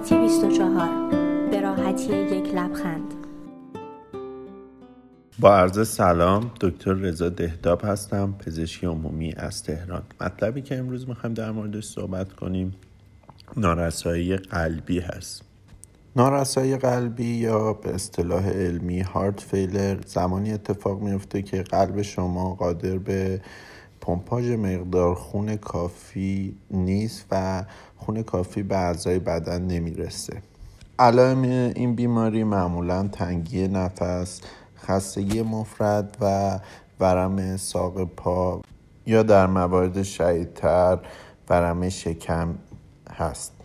راحتی 24 به راحتی یک لبخند. با عرض سلام دکتر رضا دهداب هستم پزشکی عمومی از تهران. مطلبی که امروز می‌خوایم در موردش صحبت کنیم نارسایی قلبی هست. نارسایی قلبی یا به اصطلاح علمی هارت فیلر زمانی اتفاق میفته که قلب شما قادر به پمپاژ مقدار خون کافی نیست و خون کافی به اعضای بدن نمی‌رسه. علائم این بیماری معمولا تنگی نفس خستگی مفرد و ورم ساق پا یا در موارد شدیدتر ورم شکم هست.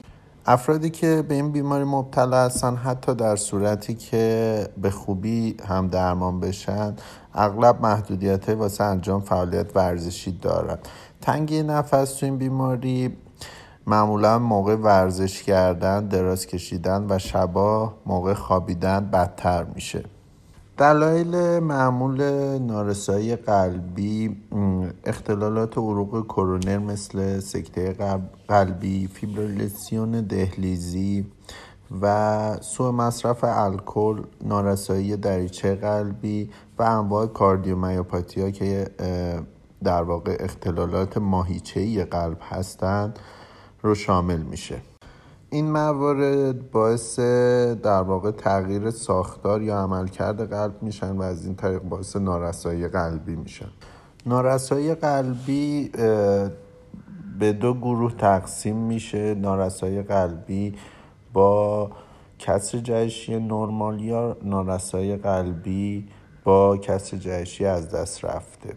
افرادی که به این بیماری مبتلا هستن حتی در صورتی که به خوبی هم درمان بشن اغلب محدودیت واسه انجام فعالیت ورزشی دارن. تنگی نفس تو این بیماری معمولا موقع ورزش کردن دراز کشیدن و شبا موقع خوابیدن بدتر میشه. دلایل معمول نارسایی قلبی اختلالات عروق کرونر مثل سکته قلبی فیبریلیسیون دهلیزی و سوء مصرف الکل نارسایی دریچه قلبی و انواع کاردیومیوپاتی ها که در واقع اختلالات ماهیچه قلب هستند رو شامل میشه. این موارد باعث در واقع تغییر ساختار یا عملکرد قلب میشن و از این طریق باعث نارسایی قلبی میشن. نارسایی قلبی به دو گروه تقسیم میشه. نارسایی قلبی با کسر جهشی نرمال یا نارسایی قلبی با کسر جهشی از دست رفته.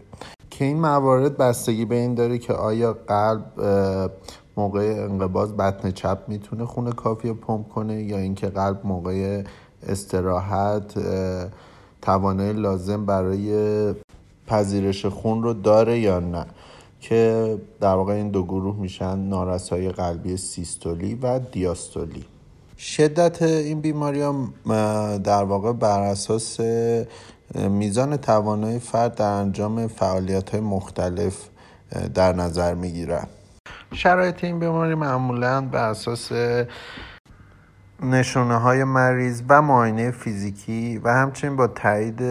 که این موارد بستگی به این داره که آیا قلب موقع انقباض بطن چپ می‌تونه خون کافی پمپ کنه یا اینکه قلب موقع استراحت توانایی لازم برای پذیرش خون رو داره یا نه که در واقع این دو گروه میشن نارسایی قلبی سیستولی و دیاستولی. شدت این بیماری هم در واقع بر اساس میزان توانایی فرد در انجام فعالیت های مختلف در نظر می‌گیرن شرایط این بیماری معمولا به اساس نشونه های مریض و معاینه فیزیکی و همچنین با تایید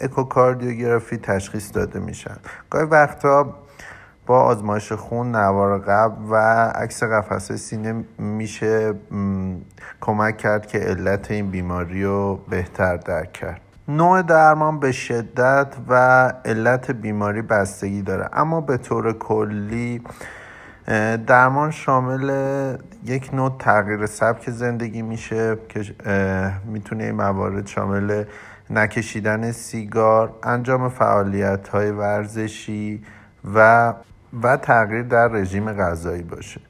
اکوکاردیوگرافی تشخیص داده میشن گاهی وقتا با آزمایش خون نوار قبل و عکس قفسه سینه میشه کمک کرد که علت این بیماری رو بهتر درک کرد. نوع درمان به شدت و علت بیماری بستگی داره. اما به طور کلی درمان شامل یک نوع تغییر سبک زندگی میشه که می‌تونه این موارد شامل نکشیدن سیگار انجام فعالیت های ورزشی و و تغییر در رژیم غذایی باشه.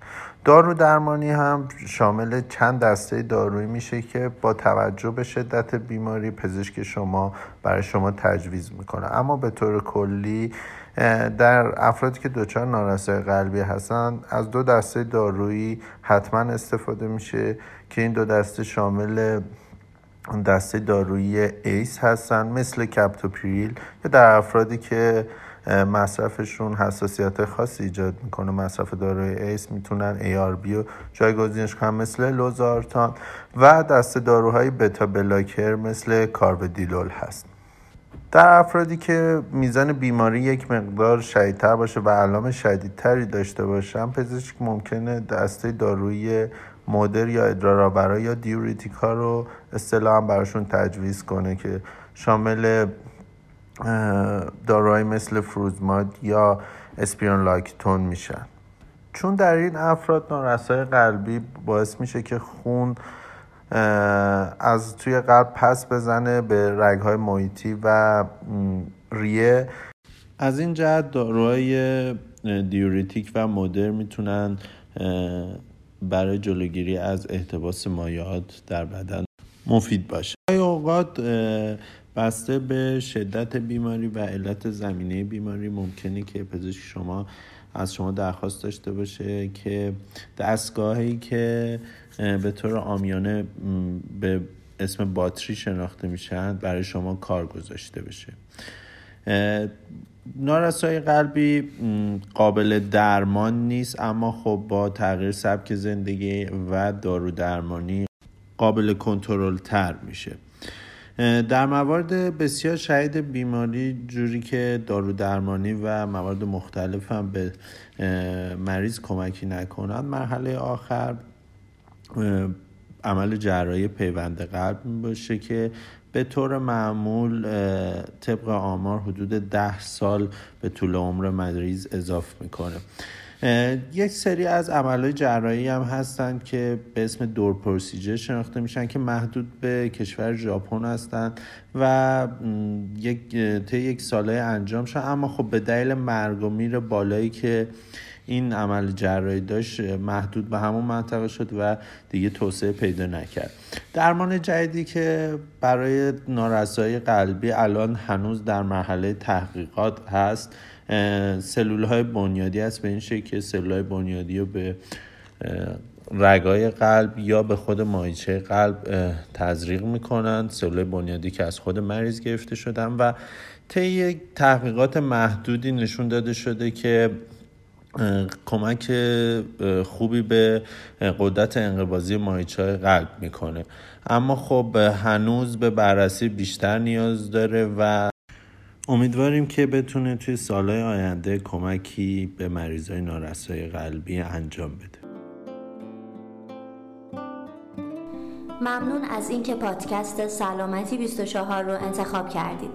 دارو درمانی هم شامل چند دسته دارویی میشه که با توجه به شدت بیماری پزشک شما برای شما تجویز می‌کنه. اما به طور کلی در افرادی که دچار نارسایی قلبی هستن از دو دسته دارویی حتما استفاده میشه که این دو دسته شامل دسته دارویی ACE هستن مثل کپتوپریل یا در افرادی که مصرفشون حساسیت خاصی ایجاد می‌کنه مصرف داروی ایس می‌تونن ARB و جایگزینش کنن مثل لوزارتان و دسته داروهای بتا بلاکر مثل کاربدیلول هست. در افرادی که میزان بیماری یک مقدار شدیدتر باشه و علام شدیدتری داشته باشن پزشک ممکنه دسته دارویی مدر یا ادرارآورا یا دیوریتیکا رو اصطلاحا براشون تجویز کنه که شامل داروهایی مثل فروزماد یا اسپیرون لاکتون میشن. چون در این افراد نارسای قلبی باعث میشه که خون از توی قلب پس بزنه به رگهای محیطی و ریه. از این جهت داروهای دیوریتیک و مدر می‌تونن برای جلوگیری از احتباس مایعات در بدن مفید باشه. اوقات بسته به شدت بیماری و علت زمینه بیماری ممکنه که پزشک شما از شما درخواست داشته باشه که دستگاهی که به طور آمیانه به اسم باتری شناخته میشن برای شما کار گذاشته بشه. نارسایی قلبی قابل درمان نیست اما خب با تغییر سبک زندگی و دارو درمانی قابل کنترل تر میشه. در موارد بسیار شهید بیماری جوری که دارو درمانی و موارد مختلف هم به مریض کمکی نکنند مرحله آخر عمل جراحی پیوند قلب باشه که به طور معمول طبق آمار حدود ده سال به طول عمر مریض اضافه می‌کنه. یک سری از عملهای جراحی هم هستند که به اسم دور پروسیجر شناخته میشن که محدود به کشور ژاپن هستند و یک طی یک ساله انجام شد. اما خب به دلیل مرگ و میر بالایی که این عمل جراحی داشت محدود به همون منطقه شد و دیگه توسعه پیدا نکرد. درمان جدیدی که برای نارسایی قلبی الان هنوز در مرحله تحقیقات هست سلول های بنیادی است. به این شکل که سلول های بنیادی رو به رگای قلب یا به خود مایچه قلب تزریق می‌کنند سلول بنیادی که از خود مریض گرفته شدن و طی تحقیقات محدودی نشون داده شده که کمک خوبی به قدرت انقباضی مایچه قلب می‌کنه. اما خب هنوز به بررسی بیشتر نیاز داره و امیدواریم که بتونه توی سالهای آینده کمکی به مریضای نارسایی قلبی انجام بده. ممنون از اینکه پادکست سلامتی 24 رو انتخاب کردید.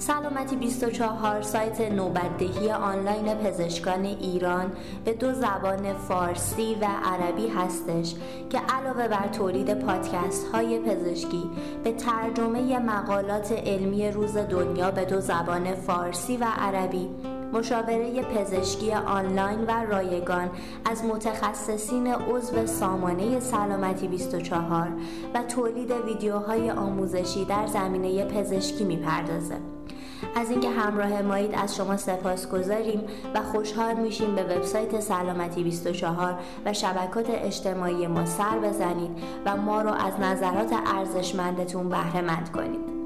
سلامتی 24 سایت نوبتدهی آنلاین پزشکان ایران به دو زبان فارسی و عربی هستش که علاوه بر تولید پادکست های پزشکی به ترجمه مقالات علمی روز دنیا به دو زبان فارسی و عربی مشاوره پزشکی آنلاین و رایگان از متخصصین عضو سامانه سلامتی 24 و تولید ویدیوهای آموزشی در زمینه پزشکی می‌پردازه. از اینکه همراه مایید از شما سپاس گذاریم و خوشحال میشیم به وبسایت سلامتی 24 و شبکات اجتماعی ما سر بزنید و ما رو از نظرات ارزشمندتون بهره مند کنید.